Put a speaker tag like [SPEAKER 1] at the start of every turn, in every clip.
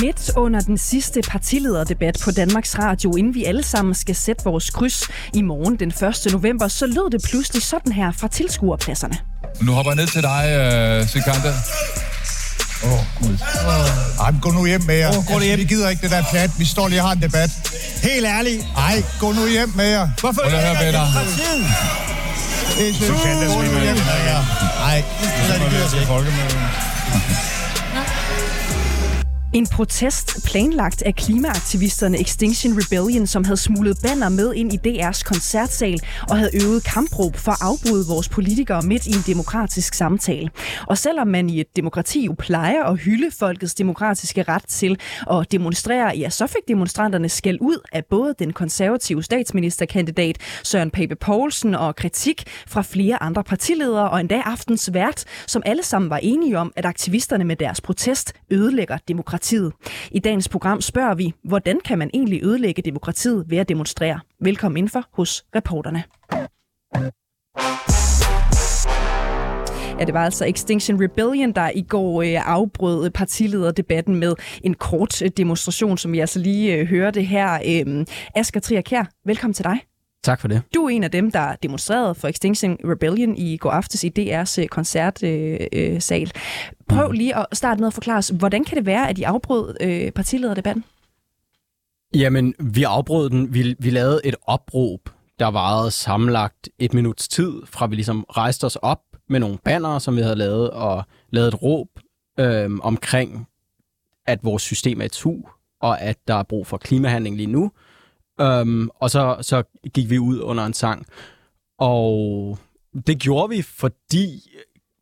[SPEAKER 1] Midt under den sidste partilederdebat på Danmarks Radio, inden vi alle sammen skal sætte vores kryds i morgen den 1. november, så lød det pludselig sådan her fra tilskuerpladserne.
[SPEAKER 2] Nu hopper jeg ned til dig, uh, Sikanda.
[SPEAKER 3] Åh, oh, Ej, gå nu hjem med jer.
[SPEAKER 4] Åh, gå nu hjem.
[SPEAKER 3] Vi gider ikke det der plat. Vi står lige og har en debat.
[SPEAKER 4] Helt ærligt.
[SPEAKER 3] Ej, gå nu hjem med jer.
[SPEAKER 4] Hvorfor
[SPEAKER 2] høre,
[SPEAKER 4] ødelægger
[SPEAKER 2] venner.
[SPEAKER 4] demokratiet?
[SPEAKER 3] Det er sødt. Gå nu hjem med jer. Ej, det er det gider
[SPEAKER 1] en protest planlagt af klimaaktivisterne Extinction Rebellion, som havde smuglet banner med ind i DR's koncertsal og havde øvet kampråb for at afbryde vores politikere midt i en demokratisk samtale. Og selvom man i et demokrati jo plejer at hylde folkets demokratiske ret til at demonstrere, ja, så fik demonstranterne skæld ud af både den konservative statsministerkandidat Søren Pape Poulsen og kritik fra flere andre partiledere og endda aftens vært, som alle sammen var enige om, at aktivisterne med deres protest ødelægger demokratiet. I dagens program spørger vi, hvordan kan man egentlig ødelægge demokratiet ved at demonstrere? Velkommen indenfor hos reporterne. Ja, det var altså Extinction Rebellion, der i går øh, afbrød øh, partilederdebatten med en kort øh, demonstration, som vi altså lige øh, hørte her. Øh, Asger Trier Kjær, velkommen til dig.
[SPEAKER 5] Tak for det.
[SPEAKER 1] Du er en af dem, der demonstrerede for Extinction Rebellion i går aftes i DR's øh, koncertsal. Øh, sal. Prøv lige at starte med at forklare os, hvordan kan det være, at I afbrød øh, partilederdebatten?
[SPEAKER 5] Jamen, vi afbrød den. Vi, vi lavede et opråb, der varede sammenlagt et minuts tid, fra vi ligesom rejste os op med nogle banner, som vi havde lavet, og lavet et råb øhm, omkring, at vores system er et tu, og at der er brug for klimahandling lige nu. Øhm, og så, så gik vi ud under en sang. Og det gjorde vi, fordi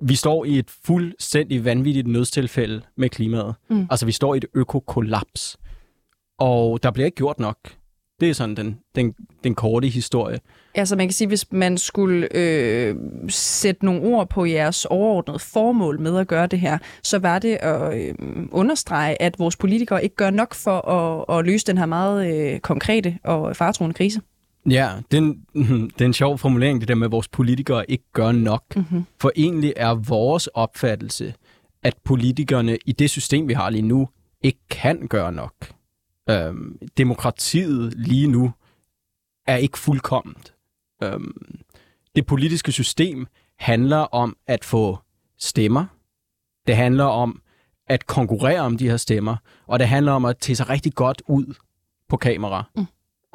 [SPEAKER 5] vi står i et fuldstændig vanvittigt nødstilfælde med klimaet.
[SPEAKER 1] Mm.
[SPEAKER 5] Altså, vi står i et økokollaps. Og der bliver ikke gjort nok. Det er sådan den, den, den korte historie.
[SPEAKER 1] Altså man kan sige, hvis man skulle øh, sætte nogle ord på jeres overordnede formål med at gøre det her, så var det at øh, understrege, at vores politikere ikke gør nok for at, at løse den her meget øh, konkrete og faretroende krise.
[SPEAKER 5] Ja, det er, en, det er en sjov formulering, det der med, at vores politikere ikke gør nok.
[SPEAKER 1] Mm-hmm.
[SPEAKER 5] For egentlig er vores opfattelse, at politikerne i det system, vi har lige nu, ikke kan gøre nok. Øhm, demokratiet lige nu er ikke fuldkomment. Øhm, det politiske system handler om at få stemmer. Det handler om at konkurrere om de her stemmer. Og det handler om at tage sig rigtig godt ud på kamera.
[SPEAKER 1] Mm.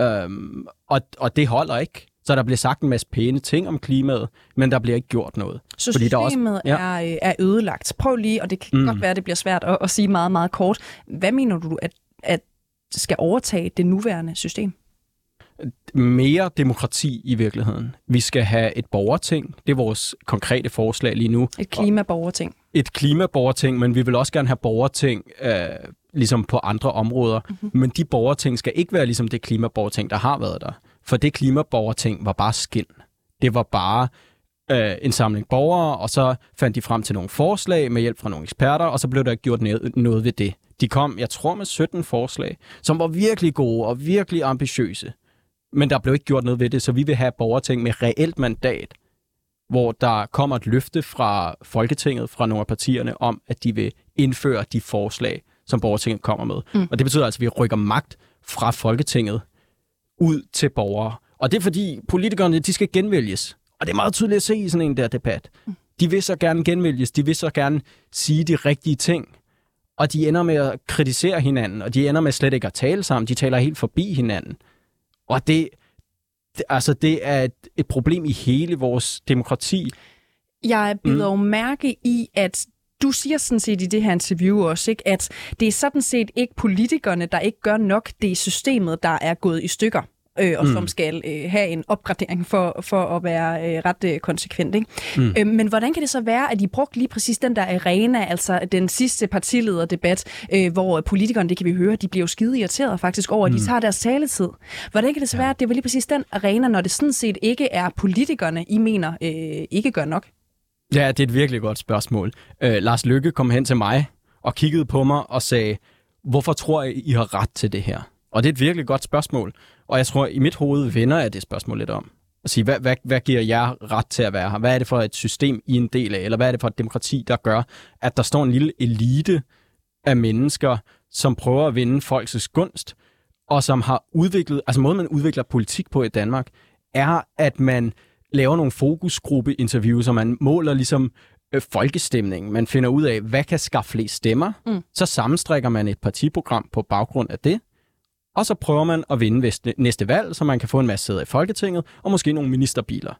[SPEAKER 5] Øhm, og, og det holder ikke. Så der bliver sagt en masse pæne ting om klimaet, men der bliver ikke gjort noget.
[SPEAKER 1] Så
[SPEAKER 5] Fordi der
[SPEAKER 1] systemet
[SPEAKER 5] også-
[SPEAKER 1] ja. er, øh, er ødelagt. Prøv lige, og det kan. Mm. godt være, at det bliver svært at, at sige meget, meget kort. Hvad mener du, at, at skal overtage det nuværende system?
[SPEAKER 5] mere demokrati i virkeligheden. Vi skal have et borgerting. Det er vores konkrete forslag lige nu.
[SPEAKER 1] Et klimaborgerting.
[SPEAKER 5] Et klimaborgerting, men vi vil også gerne have borgerting øh, ligesom på andre områder. Mm-hmm. Men de borgerting skal ikke være ligesom det klimaborgerting, der har været der. For det klimaborgerting var bare skin. Det var bare øh, en samling borgere, og så fandt de frem til nogle forslag med hjælp fra nogle eksperter, og så blev der gjort noget ved det. De kom, jeg tror, med 17 forslag, som var virkelig gode og virkelig ambitiøse. Men der blev ikke gjort noget ved det, så vi vil have borgerting med reelt mandat, hvor der kommer et løfte fra Folketinget, fra nogle af partierne, om, at de vil indføre de forslag, som borgertinget kommer med. Mm. Og det betyder altså, at vi rykker magt fra Folketinget ud til borgere. Og det er fordi politikerne, de skal genvælges. Og det er meget tydeligt at se i sådan en der debat. De vil så gerne genvælges, de vil så gerne sige de rigtige ting. Og de ender med at kritisere hinanden, og de ender med slet ikke at tale sammen. De taler helt forbi hinanden. Og det, det, altså det er et, et problem i hele vores demokrati.
[SPEAKER 1] Jeg bider jo mærke i, at du siger sådan set i det her interview også, ikke, at det er sådan set ikke politikerne, der ikke gør nok. Det er systemet, der er gået i stykker. Øh, og mm. som skal øh, have en opgradering for, for at være øh, ret øh, konsekvent. Ikke? Mm. Øh, men hvordan kan det så være, at de brugte lige præcis den der arena, altså den sidste partilederdebat, øh, hvor politikerne, det kan vi høre, de bliver jo skide irriteret faktisk over, at mm. de tager deres taletid. Hvordan kan det så ja. være, at det var lige præcis den arena, når det sådan set ikke er politikerne, I mener øh, ikke gør nok?
[SPEAKER 5] Ja, det er et virkelig godt spørgsmål. Øh, Lars Lykke kom hen til mig og kiggede på mig og sagde, hvorfor tror I, I har ret til det her? Og det er et virkelig godt spørgsmål. Og jeg tror, i mit hoved vender jeg det spørgsmål lidt om. At sige, hvad, hvad, hvad giver jer ret til at være her? Hvad er det for et system, I er en del af? Eller hvad er det for et demokrati, der gør, at der står en lille elite af mennesker, som prøver at vinde folks gunst, og som har udviklet, altså måden man udvikler politik på i Danmark, er, at man laver nogle fokusgruppe-interviews, og man måler ligesom øh, folkestemningen. Man finder ud af, hvad kan skaffe flest stemmer. Mm. Så sammenstrikker man et partiprogram på baggrund af det. Og så prøver man at vinde næste valg, så man kan få en masse sæder i Folketinget, og måske nogle ministerbiler.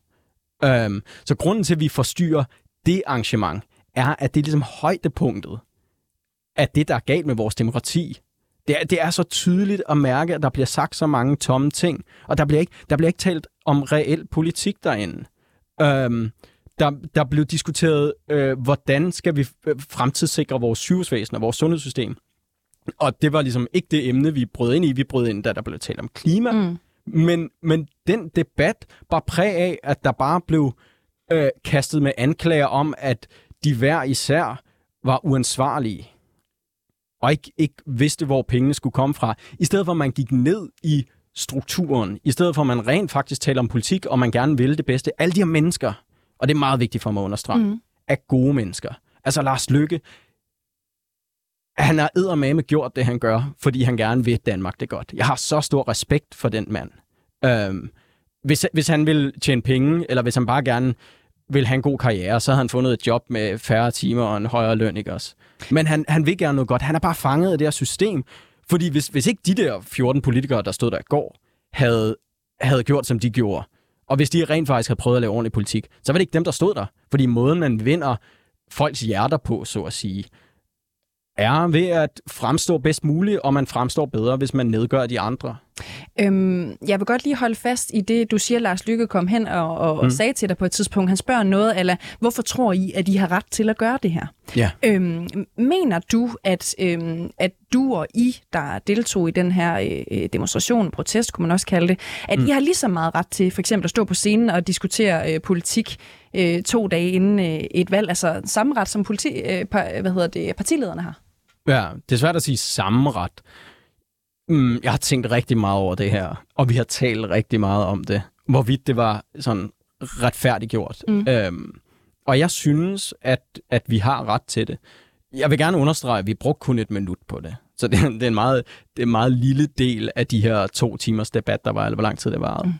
[SPEAKER 5] Øhm, så grunden til, at vi forstyrrer det arrangement, er, at det er ligesom højdepunktet af det, der er galt med vores demokrati. Det er, det er så tydeligt at mærke, at der bliver sagt så mange tomme ting, og der bliver ikke, der bliver ikke talt om reel politik derinde. Øhm, der, der blev diskuteret, øh, hvordan skal vi øh, fremtidssikre vores sygehusvæsen og vores sundhedssystem. Og det var ligesom ikke det emne, vi brød ind i. Vi brød ind, da der blev talt om klima. Mm. Men, men den debat var præg af, at der bare blev øh, kastet med anklager om, at de hver især var uansvarlige og ikke, ikke vidste, hvor pengene skulle komme fra. I stedet for, at man gik ned i strukturen, i stedet for, at man rent faktisk taler om politik, og man gerne vil det bedste. Alle de her mennesker, og det er meget vigtigt for mig at understrege, mm. er gode mennesker. Altså Lars Lykke, han har eddermame gjort det, han gør, fordi han gerne vil Danmark det godt. Jeg har så stor respekt for den mand. Øhm, hvis, hvis han vil tjene penge, eller hvis han bare gerne vil have en god karriere, så har han fundet et job med færre timer og en højere løn, ikke også? Men han, han vil gerne noget godt. Han er bare fanget af det her system. Fordi hvis, hvis ikke de der 14 politikere, der stod der i går, havde, havde gjort, som de gjorde, og hvis de rent faktisk havde prøvet at lave ordentlig politik, så var det ikke dem, der stod der. Fordi måden, man vinder folks hjerter på, så at sige, er ved at fremstå bedst muligt, og man fremstår bedre, hvis man nedgør de andre.
[SPEAKER 1] Øhm, jeg vil godt lige holde fast i det, du siger, Lars Lykke kom hen og, og, mm. og sagde til dig på et tidspunkt. Han spørger noget, eller hvorfor tror I, at I har ret til at gøre det her?
[SPEAKER 5] Ja.
[SPEAKER 1] Øhm, mener du, at, øhm, at du og I, der deltog i den her øh, demonstration, protest, kunne man også kalde det, at mm. I har lige så meget ret til for eksempel at stå på scenen og diskutere øh, politik øh, to dage inden øh, et valg, altså samme ret som politi, øh, par, hvad hedder det, partilederne har?
[SPEAKER 5] Ja, det er svært at sige samme ret. Mm, jeg har tænkt rigtig meget over det her, og vi har talt rigtig meget om det. Hvorvidt det var sådan retfærdiggjort. Mm. Øhm, og jeg synes, at, at vi har ret til det. Jeg vil gerne understrege, at vi brugte kun et minut på det. Så det, det, er, en meget, det er en meget lille del af de her to timers debat, der var, eller hvor lang tid det var. Mm.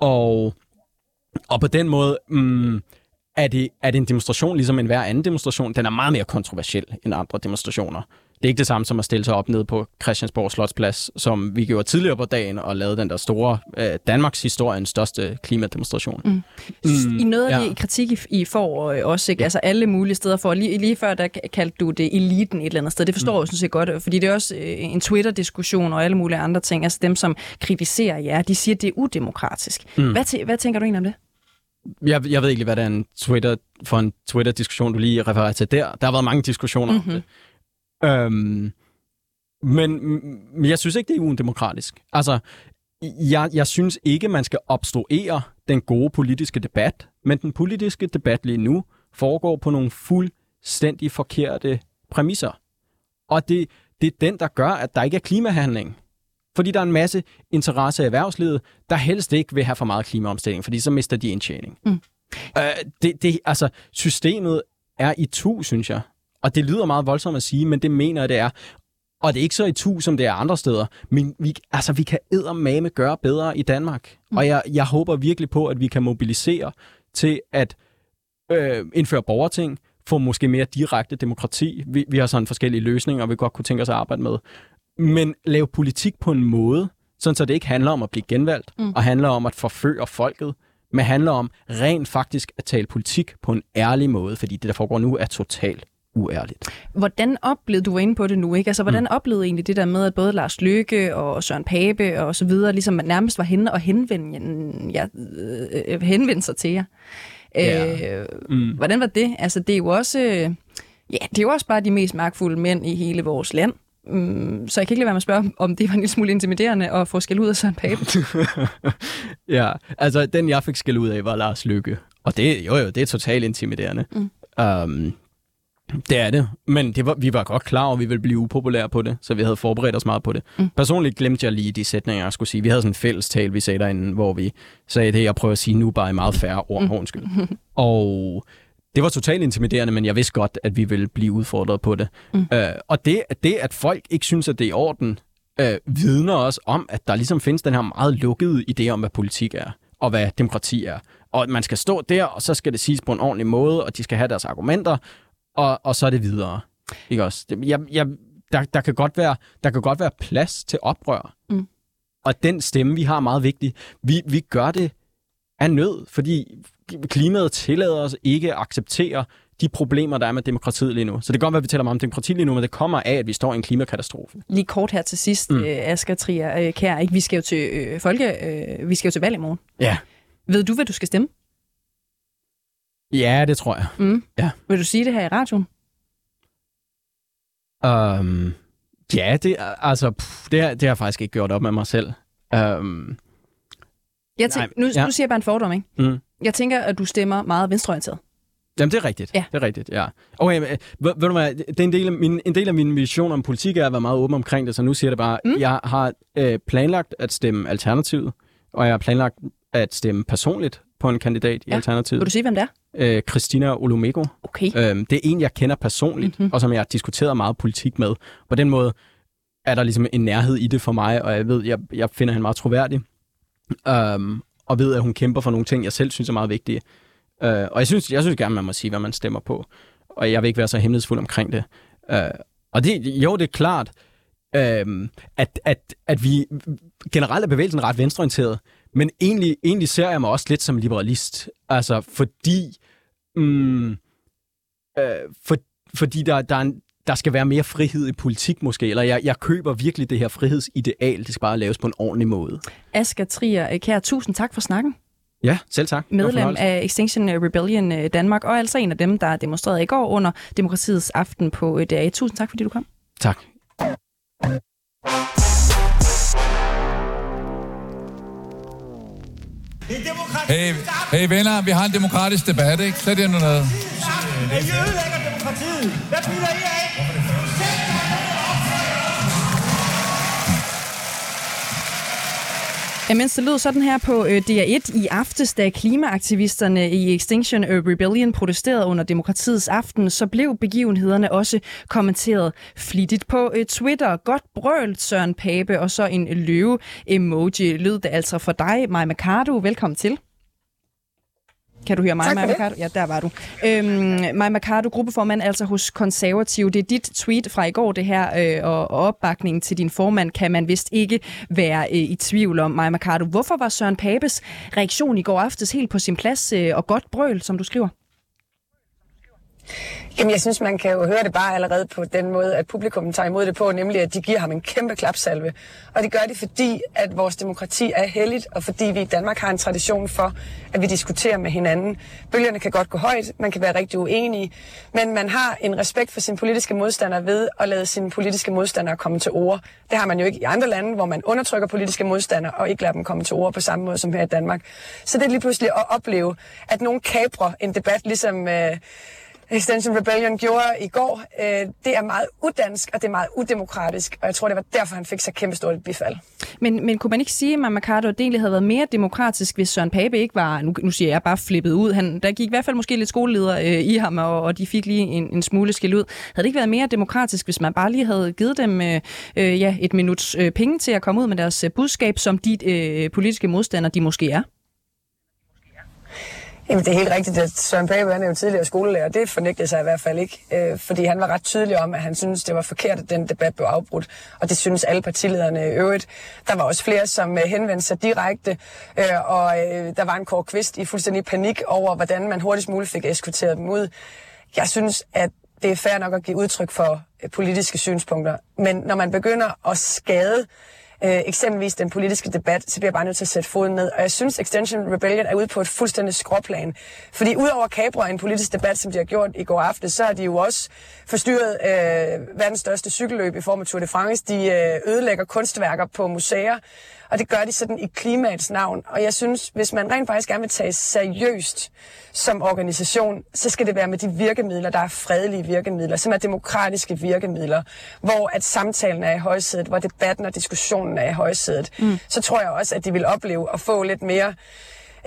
[SPEAKER 5] Og, og på den måde, mm, er det, er det en demonstration ligesom en hver anden demonstration. Den er meget mere kontroversiel end andre demonstrationer. Det er ikke det samme som at stille sig op nede på Christiansborg Slotsplads, som vi gjorde tidligere på dagen og lavede den der store øh, Danmarks historiens største klimademonstration. Mm.
[SPEAKER 1] Mm, I noget af ja. det kritik, I, I får øh, også, ikke? Ja. altså alle mulige steder for. Lige, lige før, der kaldte du det eliten et eller andet sted. Det forstår mm. jeg sådan set godt, fordi det er også øh, en Twitter-diskussion og alle mulige andre ting. Altså dem, som kritiserer jer, de siger, at det er udemokratisk. Mm. Hvad, hvad tænker du egentlig om det?
[SPEAKER 5] Jeg, jeg ved ikke hvad det er en Twitter, for en Twitter-diskussion, du lige refererer til der. Der har været mange diskussioner mm-hmm. om mhm. det. Øhm, men, men jeg synes ikke, det er udemokratisk. Altså, jeg, jeg synes ikke, man skal obstruere den gode politiske debat, men den politiske debat lige nu foregår på nogle fuldstændig forkerte præmisser. Og det, det er den, der gør, at der ikke er klimahandling. Fordi der er en masse interesse i erhvervslivet, der helst ikke vil have for meget klimaomstilling, fordi så mister de indtjening. Mm. Øh, det, det, altså, systemet er i tu, synes jeg. Og det lyder meget voldsomt at sige, men det mener jeg, det er. Og det er ikke så i tu, som det er andre steder. Men vi, altså, vi kan eddermame gøre bedre i Danmark. Mm. Og jeg, jeg håber virkelig på, at vi kan mobilisere til at øh, indføre borgerting, få måske mere direkte demokrati. Vi, vi har sådan forskellige løsninger, vi godt kunne tænke os at arbejde med. Men lave politik på en måde, sådan så det ikke handler om at blive genvalgt, mm. og handler om at forføre folket, men handler om rent faktisk at tale politik på en ærlig måde, fordi det, der foregår nu, er totalt uærligt.
[SPEAKER 1] Hvordan oplevede, du var inde på det nu, ikke? Altså, hvordan mm. oplevede egentlig det der med, at både Lars Løkke og Søren Pape og så videre, ligesom man nærmest var henne og henvende, ja, øh, henvende sig til jer?
[SPEAKER 5] Ja.
[SPEAKER 1] Øh, mm. Hvordan var det? Altså, det er jo også... Øh, ja, det er jo også bare de mest magtfulde mænd i hele vores land. Mm, så jeg kan ikke lade være med at spørge, om det var en lille smule intimiderende at få skæld ud af Søren Pape.
[SPEAKER 5] ja, altså den jeg fik skæld ud af var Lars Lykke. Og det, jo jo, det er totalt intimiderende. Mm. Um, det er det, men det var, vi var godt klar over, at vi ville blive upopulære på det, så vi havde forberedt os meget på det. Mm. Personligt glemte jeg lige de sætninger, jeg skulle sige. Vi havde sådan en fælles tal, vi sagde derinde, hvor vi sagde det, jeg prøver at sige nu bare i meget færre ord, mm. undskyld. Og det var totalt intimiderende, men jeg vidste godt, at vi ville blive udfordret på det. Mm. Uh, og det, det, at folk ikke synes, at det er i orden, uh, vidner også om, at der ligesom findes den her meget lukkede idé om, hvad politik er, og hvad demokrati er. Og man skal stå der, og så skal det siges på en ordentlig måde, og de skal have deres argumenter, og, og så er det videre. Ikke også? Jeg, jeg, der, der, kan godt være, der kan godt være plads til oprør. Mm. Og den stemme, vi har, er meget vigtig. Vi, vi gør det af nød, fordi klimaet tillader os ikke at acceptere de problemer, der er med demokratiet lige nu. Så det kan godt være, at vi taler meget om demokrati lige nu, men det kommer af, at vi står i en klimakatastrofe.
[SPEAKER 1] Lige kort her til sidst, mm. øh, Asger Trier øh, Kær, ikke? vi skal jo til øh, folke, øh, vi skal jo til valg i morgen.
[SPEAKER 5] Ja.
[SPEAKER 1] Ved du, hvad du skal stemme?
[SPEAKER 5] Ja, det tror jeg.
[SPEAKER 1] Mm.
[SPEAKER 5] Ja.
[SPEAKER 1] Vil du sige det her i radioen?
[SPEAKER 5] Um, ja, det, altså, pff, det, det har jeg faktisk ikke gjort op med mig selv. Um,
[SPEAKER 1] jeg tænker, nu, ja. nu siger jeg bare en fordom, ikke?
[SPEAKER 5] Mm.
[SPEAKER 1] Jeg tænker, at du stemmer meget venstreorienteret.
[SPEAKER 5] Jamen, det er rigtigt.
[SPEAKER 1] Ja.
[SPEAKER 5] Det er rigtigt, ja. Okay, ved, ved du hvad, det er en del, af min, en del af min vision om politik er at være meget åben omkring det, så nu siger jeg det bare, mm. jeg har øh, planlagt at stemme Alternativet, og jeg har planlagt at stemme personligt på en kandidat i
[SPEAKER 1] Ja.
[SPEAKER 5] Alternativet.
[SPEAKER 1] Vil du sige, hvem det er?
[SPEAKER 5] Øh, Christina Olumeko.
[SPEAKER 1] Okay.
[SPEAKER 5] Øhm, det er en, jeg kender personligt,
[SPEAKER 1] Mhm.
[SPEAKER 5] mm-hmm. og som jeg har diskuteret meget politik med. På den måde er der ligesom en nærhed i det for mig, og jeg ved, jeg, jeg finder hende meget troværdig. Um, og ved, at hun kæmper for nogle ting, jeg selv synes er meget vigtige. Uh, og jeg synes, jeg synes gerne, man må sige, hvad man stemmer på. Og jeg vil ikke være så hemmelighedsfuld omkring det. Uh, og det, jo, det er klart, øhm, at, at, at vi generelt er bevægelsen ret venstreorienteret, men egentlig, egentlig ser jeg mig også lidt som liberalist. Altså, fordi, mm, øh, for, fordi der, der, er en, der skal være mere frihed i politik måske, eller jeg, jeg køber virkelig det her frihedsideal, det skal bare laves på en ordentlig måde.
[SPEAKER 1] Asger Trier Kær, tusind tak for snakken.
[SPEAKER 5] Ja, selv tak.
[SPEAKER 1] Medlem af Extinction Rebellion øh, Danmark, og altså en af dem, der demonstrerede i går under Demokratiets aften på øh, DR1. Tusind tak, fordi du kom.
[SPEAKER 5] Tak.
[SPEAKER 2] Hey, hey venner, vi har en demokratisk debat, ikke? Sæt jer nu ned.
[SPEAKER 4] I ødelægger demokratiet. Hvad bilder I af?
[SPEAKER 1] Ja, mens det lød sådan her på øh, DR1 i aftes, da klimaaktivisterne i Extinction øh, Rebellion protesterede under demokratiets aften, så blev begivenhederne også kommenteret flittigt på øh, Twitter. Godt brølt, Søren Pape, og så en løve-emoji lød det altså for dig, Maja Mercado. Velkommen til. Kan du høre mig, Maja. Mercado? Ja, der var du. Øhm, Maja Mercado, gruppeformand altså hos Konservative. Det er dit tweet fra i går, det her, øh, og, og opbakningen til din formand kan man vist ikke være øh, i tvivl om, Maja Mercado. Hvorfor var Søren Papes reaktion i går aftes helt på sin plads øh, og godt brøl, som du skriver?
[SPEAKER 6] Jamen, jeg synes, man kan jo høre det bare allerede på den måde, at publikum tager imod det på, nemlig at de giver ham en kæmpe klapsalve. Og det gør de, fordi at vores demokrati er helligt, og fordi vi i Danmark har en tradition for, at vi diskuterer med hinanden. Bølgerne kan godt gå højt, man kan være rigtig uenige, men man har en respekt for sine politiske modstandere ved at lade sine politiske modstandere komme til ord. Det har man jo ikke i andre lande, hvor man undertrykker politiske modstandere og ikke lader dem komme til ord på samme måde som her i Danmark. Så det er lige pludselig at opleve, at nogen kaprer en debat, ligesom... Øh, Extension Rebellion gjorde i går, øh, det er meget udansk, og det er meget udemokratisk, og jeg tror, det var derfor, han fik så kæmpe stort et bifald.
[SPEAKER 1] Men, men kunne man ikke sige, at Mercado, at egentlig havde været mere demokratisk, hvis Søren Pape ikke var, nu, nu siger jeg bare flippet ud, han, der gik i hvert fald måske lidt skoleleder øh, i ham, og, og de fik lige en, en smule skæld ud. Havde det ikke været mere demokratisk, hvis man bare lige havde givet dem øh, øh, ja, et minuts øh, penge til at komme ud med deres øh, budskab, som de øh, politiske modstandere, de måske er?
[SPEAKER 6] Jamen, det er helt rigtigt, at Søren Pape han er jo tidligere skolelærer, det fornægtede sig i hvert fald ikke, øh, fordi han var ret tydelig om, at han synes det var forkert, at den debat blev afbrudt, og det synes alle partilederne i øvrigt. Der var også flere, som øh, henvendte sig direkte, øh, og øh, der var en kort kvist i fuldstændig panik over, hvordan man hurtigst muligt fik eskorteret dem ud. Jeg synes, at det er fair nok at give udtryk for øh, politiske synspunkter, men når man begynder at skade øh, eksempelvis den politiske debat, så bliver jeg bare nødt til at sætte foden ned. Og jeg synes, Extension Rebellion er ude på et fuldstændig skråplan. Fordi udover kabre en politisk debat, som de har gjort i går aften, så har de jo også forstyrret øh, verdens største cykelløb i form af Tour de France. De øh, ødelægger kunstværker på museer. Og det gør de sådan i klimaets navn. Og jeg synes, hvis man rent faktisk gerne vil tage seriøst som organisation, så skal det være med de virkemidler, der er fredelige virkemidler, som er demokratiske virkemidler, hvor at samtalen er i højsædet, hvor debatten og diskussionen er i højsædet. Mm. Så tror jeg også, at de vil opleve at få lidt mere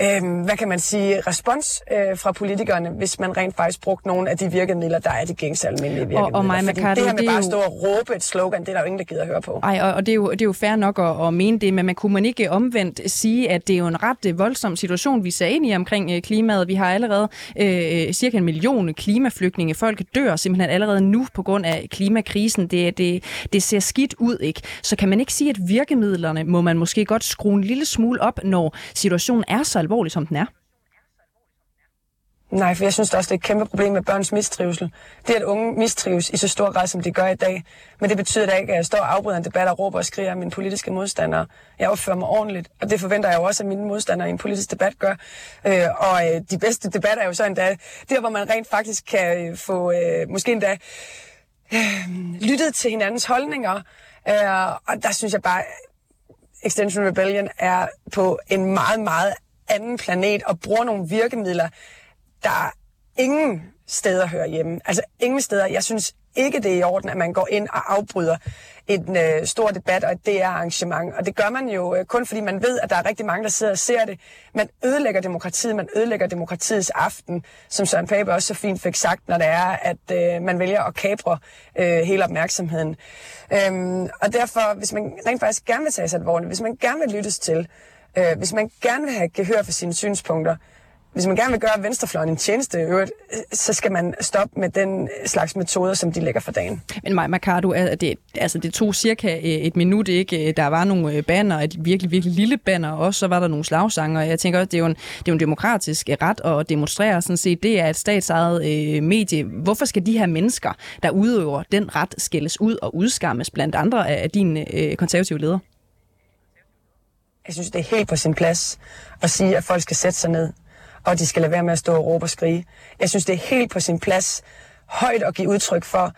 [SPEAKER 6] øh, hvad kan man sige, respons øh, fra politikerne, hvis man rent faktisk brugte nogle af de virkemidler, der er de gængse almindelige virkemidler. Og, og Maja Fordi det her med bare at stå og råbe et slogan, det er der jo ingen, der gider at høre på.
[SPEAKER 1] Ej, og, og det, er jo, det er jo fair nok at, at mene det, men man kunne man ikke omvendt sige, at det er jo en ret øh, voldsom situation, vi ser ind i omkring øh, klimaet. Vi har allerede øh, cirka en million klimaflygtninge. Folk dør simpelthen allerede nu på grund af klimakrisen. Det, det, det ser skidt ud, ikke? Så kan man ikke sige, at virkemidlerne må man måske godt skrue en lille smule op, når situationen er så alvorlig, som den er?
[SPEAKER 6] Nej, for jeg synes også, det er et kæmpe problem med børns mistrivsel. Det, at unge mistrives i så stor grad, som de gør i dag. Men det betyder da ikke, at jeg står og afbryder en debat og råber og skriger af mine politiske modstandere. Jeg opfører mig ordentligt, og det forventer jeg jo også, at mine modstandere i en politisk debat gør. Øh, og øh, de bedste debatter er jo så endda der, hvor man rent faktisk kan øh, få øh, måske endda øh, lyttet til hinandens holdninger. Øh, og der synes jeg bare, Extension Rebellion er på en meget, meget anden planet og bruger nogle virkemidler, der ingen steder hører hjemme. Altså ingen steder. Jeg synes ikke, det er i orden, at man går ind og afbryder en øh, stor debat og et DR-arrangement. Og det gør man jo øh, kun fordi man ved, at der er rigtig mange, der sidder og ser det. Man ødelægger demokratiet, man ødelægger demokratiets aften, som Søren Pape også så fint fik sagt, når det er, at øh, man vælger at kapre øh, hele opmærksomheden. Øhm, og derfor, hvis man rent faktisk gerne vil tage sig alvorligt, hvis man gerne vil lyttes til, Øh, hvis man gerne vil have gehør for sine synspunkter, hvis man gerne vil gøre venstrefløjen en tjeneste øvrigt, øh, så skal man stoppe med den slags metoder, som de lægger for dagen.
[SPEAKER 1] Men Maja Mercado, det, altså det tog cirka øh, et minut, ikke? Øh, der var nogle banner, et virkelig, virkelig lille banner, og også så var der nogle slagsanger. Jeg tænker også, det er jo en, det er jo en demokratisk ret at demonstrere sådan set. Det er et statsejet øh, medie. Hvorfor skal de her mennesker, der udøver den ret, skældes ud og udskammes blandt andre af dine øh, konservative ledere?
[SPEAKER 6] Jeg synes, det er helt på sin plads at sige, at folk skal sætte sig ned, og de skal lade være med at stå og råbe og skrige. Jeg synes, det er helt på sin plads højt at give udtryk for,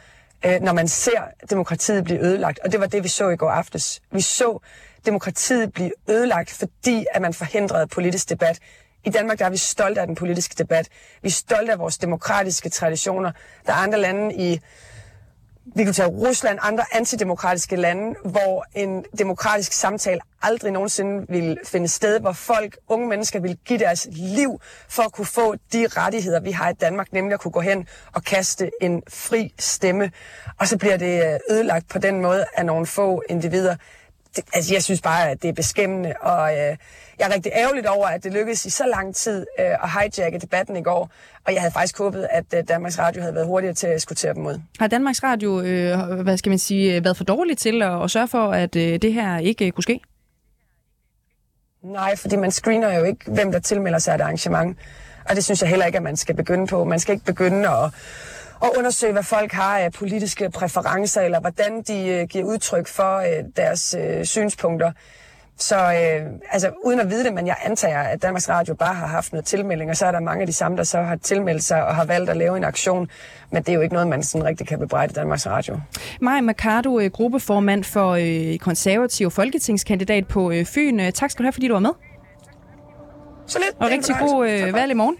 [SPEAKER 6] øh, når man ser demokratiet blive ødelagt. Og det var det, vi så i går aftes. Vi så demokratiet blive ødelagt, fordi at man forhindrede politisk debat. I Danmark der er vi stolte af den politiske debat. Vi er stolte af vores demokratiske traditioner. Der er andre lande i vi kan tage Rusland, andre antidemokratiske lande, hvor en demokratisk samtale aldrig nogensinde vil finde sted, hvor folk, unge mennesker, vil give deres liv for at kunne få de rettigheder, vi har i Danmark, nemlig at kunne gå hen og kaste en fri stemme. Og så bliver det øh, ødelagt på den måde af nogle få individer det, altså, jeg synes bare, at det er beskæmmende, og øh, jeg er rigtig ærgerligt over, at det lykkedes i så lang tid øh, at hijacke debatten i går, og jeg havde faktisk håbet, at øh, Danmarks Radio havde været hurtigere til at skutere dem ud.
[SPEAKER 1] Har Danmarks Radio, øh, hvad skal man sige, været for dårligt til at, at sørge for, at øh, det her ikke øh, kunne ske?
[SPEAKER 6] Nej, fordi man screener jo ikke, hvem der tilmelder sig et arrangement, og det synes jeg heller ikke, at man skal begynde på. Man skal ikke begynde at at undersøge, hvad folk har af politiske præferencer, eller hvordan de øh, giver udtryk for øh, deres øh, synspunkter. Så øh, altså, uden at vide det, men jeg antager, at Danmarks Radio bare har haft noget tilmelding, og så er der mange af de samme, der så har tilmeldt sig og har valgt at lave en aktion. Men det er jo ikke noget, man sådan rigtig kan bebrejde Danmarks Radio.
[SPEAKER 1] Maja Mercado, øh, gruppeformand for øh, konservativ folketingskandidat på øh, Fyn. Øh, tak skal du have, fordi du var med.
[SPEAKER 6] Så lidt.
[SPEAKER 1] Og rigtig god øh, valg i morgen.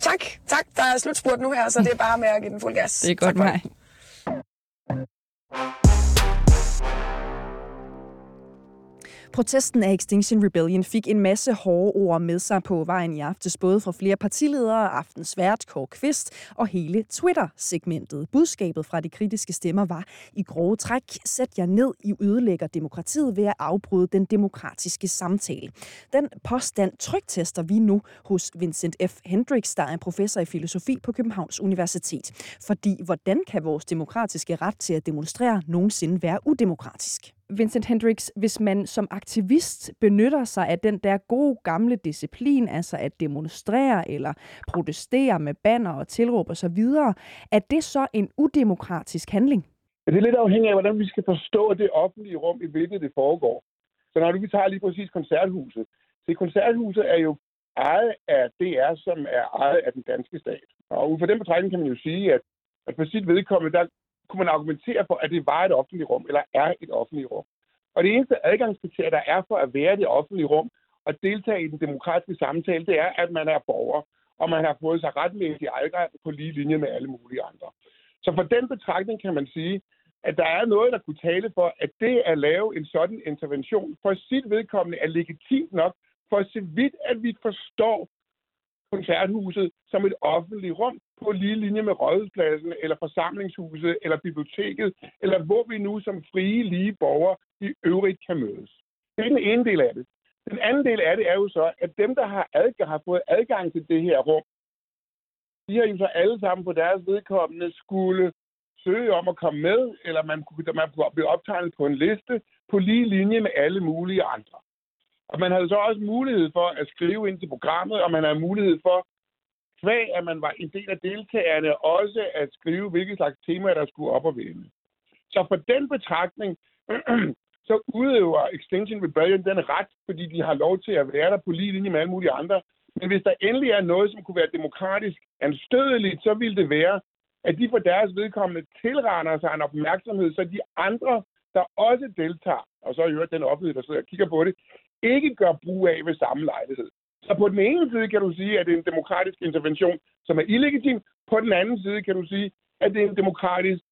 [SPEAKER 6] Tak, tak. Der er slutspurt nu her, så det er bare med at give den fuld gas.
[SPEAKER 1] Det er godt, mig. Protesten af Extinction Rebellion fik en masse hårde ord med sig på vejen i aftes, både fra flere partiledere, aftens vært, Kåre Kvist og hele Twitter-segmentet. Budskabet fra de kritiske stemmer var i grove træk, sæt jer ned, I ødelægger demokratiet ved at afbryde den demokratiske samtale. Den påstand trygtester vi nu hos Vincent F. Hendricks, der er professor i filosofi på Københavns Universitet. Fordi hvordan kan vores demokratiske ret til at demonstrere nogensinde være udemokratisk? Vincent Hendricks, hvis man som aktivist benytter sig af den der gode gamle disciplin, altså at demonstrere eller protestere med banner og tilråb videre, er det så en udemokratisk handling?
[SPEAKER 7] Det er lidt afhængigt af, hvordan vi skal forstå det offentlige rum, i hvilket det foregår. Så når vi tager lige præcis koncerthuset. Så koncerthuset er jo ejet af DR, som er ejet af den danske stat. Og ud fra den betragtning kan man jo sige, at, at for sit vedkommende, der kunne man argumentere for, at det var et offentligt rum, eller er et offentligt rum. Og det eneste adgangskriterie, der er for at være det offentlige rum og deltage i den demokratiske samtale, det er, at man er borger, og man har fået sig retmæssig adgang på lige linje med alle mulige andre. Så for den betragtning kan man sige, at der er noget, der kunne tale for, at det at lave en sådan intervention for sit vedkommende er legitimt nok, for så vidt, at vi forstår koncerthuset som et offentligt rum på lige linje med rådhuspladsen, eller forsamlingshuset, eller biblioteket, eller hvor vi nu som frie, lige borgere i øvrigt kan mødes. Det er den ene del af det. Den anden del af det er jo så, at dem, der har, adgang, har fået adgang til det her rum, de har jo så alle sammen på deres vedkommende skulle søge om at komme med, eller man kunne, man kunne blive optegnet på en liste på lige linje med alle mulige andre. Og man havde så også mulighed for at skrive ind til programmet, og man havde mulighed for, kvæg at man var en del af deltagerne, også at skrive, hvilke slags temaer, der skulle op og vende. Så for den betragtning, så udøver Extinction Rebellion den ret, fordi de har lov til at være der på lige linje med alle mulige andre. Men hvis der endelig er noget, som kunne være demokratisk anstødeligt, så ville det være, at de for deres vedkommende tilraner sig en opmærksomhed, så de andre, der også deltager, og så i øvrigt den offentlighed, der sidder og kigger på det, ikke gør brug af ved samme lejlighed. Så på den ene side kan du sige, at det er en demokratisk intervention, som er illegitim. På den anden side kan du sige, at det er en demokratisk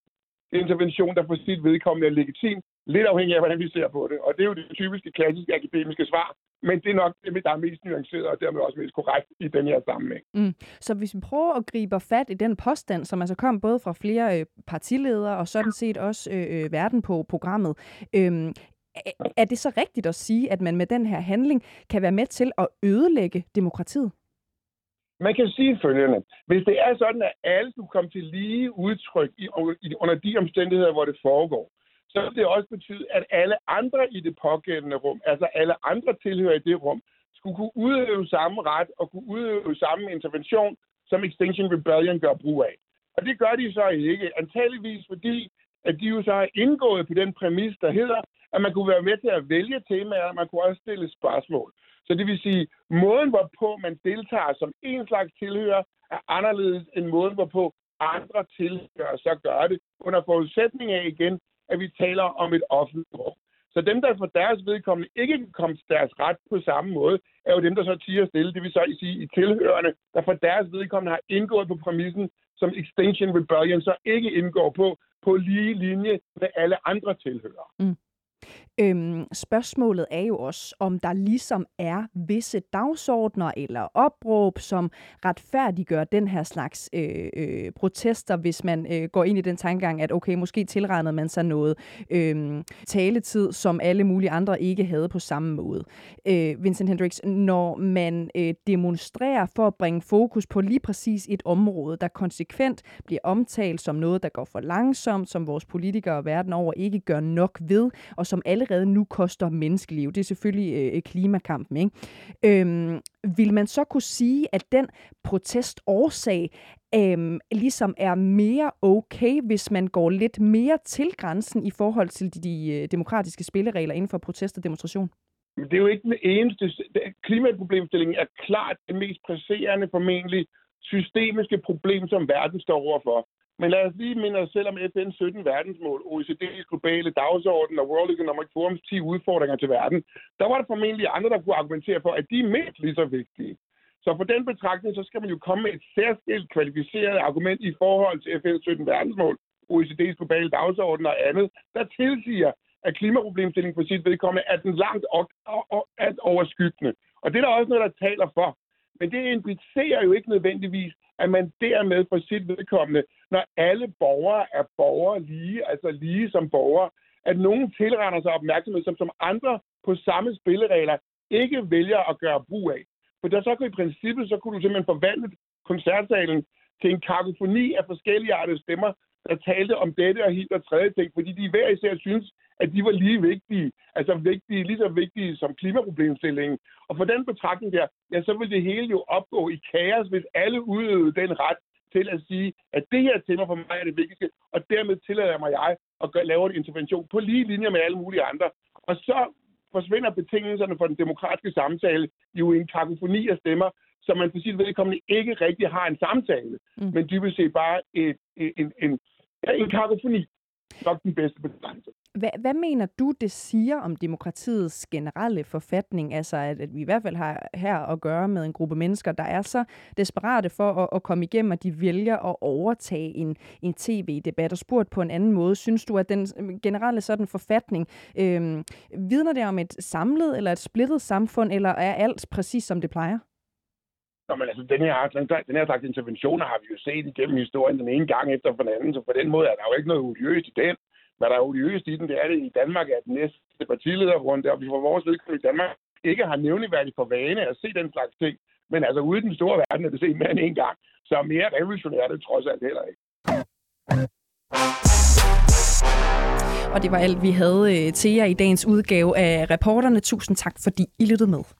[SPEAKER 7] intervention, der for sit vedkommende er legitim. Lidt afhængig af, hvordan vi ser på det. Og det er jo det typiske, klassiske akademiske svar. Men det er nok det, der er mest nuanceret og dermed også mest korrekt i den her sammenhæng.
[SPEAKER 1] Mm. Så hvis vi prøver at gribe fat i den påstand, som altså kom både fra flere øh, partiledere og sådan set også øh, øh verden på programmet, øh, er det så rigtigt at sige, at man med den her handling kan være med til at ødelægge demokratiet?
[SPEAKER 7] Man kan sige følgende. Hvis det er sådan, at alle skulle komme til lige udtryk i, under de omstændigheder, hvor det foregår, så vil det også betyde, at alle andre i det pågældende rum, altså alle andre tilhører i det rum, skulle kunne udøve samme ret og kunne udøve samme intervention, som Extinction Rebellion gør brug af. Og det gør de så ikke, antageligvis fordi, at de jo så har indgået på den præmis, der hedder, at man kunne være med til at vælge temaer, og man kunne også stille spørgsmål. Så det vil sige, måden hvorpå man deltager som en slags tilhører, er anderledes end måden hvorpå andre tilhører så gør det, under forudsætning af igen, at vi taler om et offentligt rum. Så dem, der for deres vedkommende ikke kan komme til deres ret på samme måde, er jo dem, der så tiger stille. Det vil så sige i tilhørende, der for deres vedkommende har indgået på præmissen, som Extinction Rebellion så ikke indgår på, på lige linje med alle andre tilhørere. Mm.
[SPEAKER 1] Øhm, spørgsmålet er jo også, om der ligesom er visse dagsordner eller opråb, som retfærdiggør den her slags øh, øh, protester, hvis man øh, går ind i den tankegang, at okay, måske tilregnede man sig noget øh, taletid, som alle mulige andre ikke havde på samme måde. Øh, Vincent Hendricks, når man øh, demonstrerer for at bringe fokus på lige præcis et område, der konsekvent bliver omtalt som noget, der går for langsomt, som vores politikere verden over ikke gør nok ved, og som allerede nu koster menneskeliv. Det er selvfølgelig øh, øh, klimakampen. Ikke? Øhm, vil man så kunne sige, at den protestårsag øhm, ligesom er mere okay, hvis man går lidt mere til grænsen i forhold til de, de øh, demokratiske spilleregler inden for protest og demonstration?
[SPEAKER 7] Men det er jo ikke den eneste. Klimaproblemstillingen er klart det mest presserende formentlig systemiske problem, som verden står overfor. Men lad os lige minde os selv om FN's 17 verdensmål, OECD's globale dagsorden og World Economic Forums 10 udfordringer til verden. Der var der formentlig andre, der kunne argumentere for, at de er mindst lige så vigtige. Så på den betragtning, så skal man jo komme med et særskilt kvalificeret argument i forhold til FN's 17 verdensmål, OECD's globale dagsorden og andet, der tilsiger, at klimaproblemstillingen på sit vedkommende er den langt alt overskyggende. Og det er der også noget, der taler for. Men det implicerer jo ikke nødvendigvis, at man dermed for sit vedkommende, når alle borgere er borgere lige, altså lige som borgere, at nogen tilrender sig opmærksomhed, som, som andre på samme spilleregler ikke vælger at gøre brug af. For der så kunne i princippet, så kunne du simpelthen forvandle koncertsalen til en kakofoni af forskellige artede stemmer, der talte om dette og helt og tredje ting, fordi de hver især synes, at de var lige vigtige, altså vigtige, lige så vigtige som klimaproblemstillingen. Og for den betragtning der, ja, så vil det hele jo opgå i kaos, hvis alle udøvede den ret til at sige, at det her tema for mig er det vigtigste, og dermed tillader mig jeg at gøre, lave en intervention på lige linje med alle mulige andre. Og så forsvinder betingelserne for den demokratiske samtale jo i en kakofoni af stemmer, så man for sit vedkommende ikke rigtig har en samtale, mm. men dybest set bare et, en, en, en, en kakofoni nok den bedste betegnelse.
[SPEAKER 1] Hvad, hvad mener du, det siger om demokratiets generelle forfatning? Altså, at, at vi i hvert fald har her at gøre med en gruppe mennesker, der er så desperate for at, at komme igennem, at de vælger at overtage en, en tv-debat og spurgt på en anden måde. Synes du, at den generelle sådan forfatning, øh, vidner det om et samlet eller et splittet samfund, eller er alt præcis som det plejer?
[SPEAKER 7] Nå, men altså, den her, den, den her slags interventioner har vi jo set igennem historien den ene gang efter den anden, så på den måde er der jo ikke noget odiøst i den. Hvad der er odiøst i den, det er det i Danmark, at den næste partilederrunde, og vi får vores vedkommende i Danmark ikke har nævneværdigt for vane at se den slags ting. Men altså ude i den store verden er det set mere end en gang. Så mere revolutionært det trods alt heller ikke.
[SPEAKER 1] Og det var alt, vi havde øh, til jer i dagens udgave af reporterne. Tusind tak, fordi I lyttede med.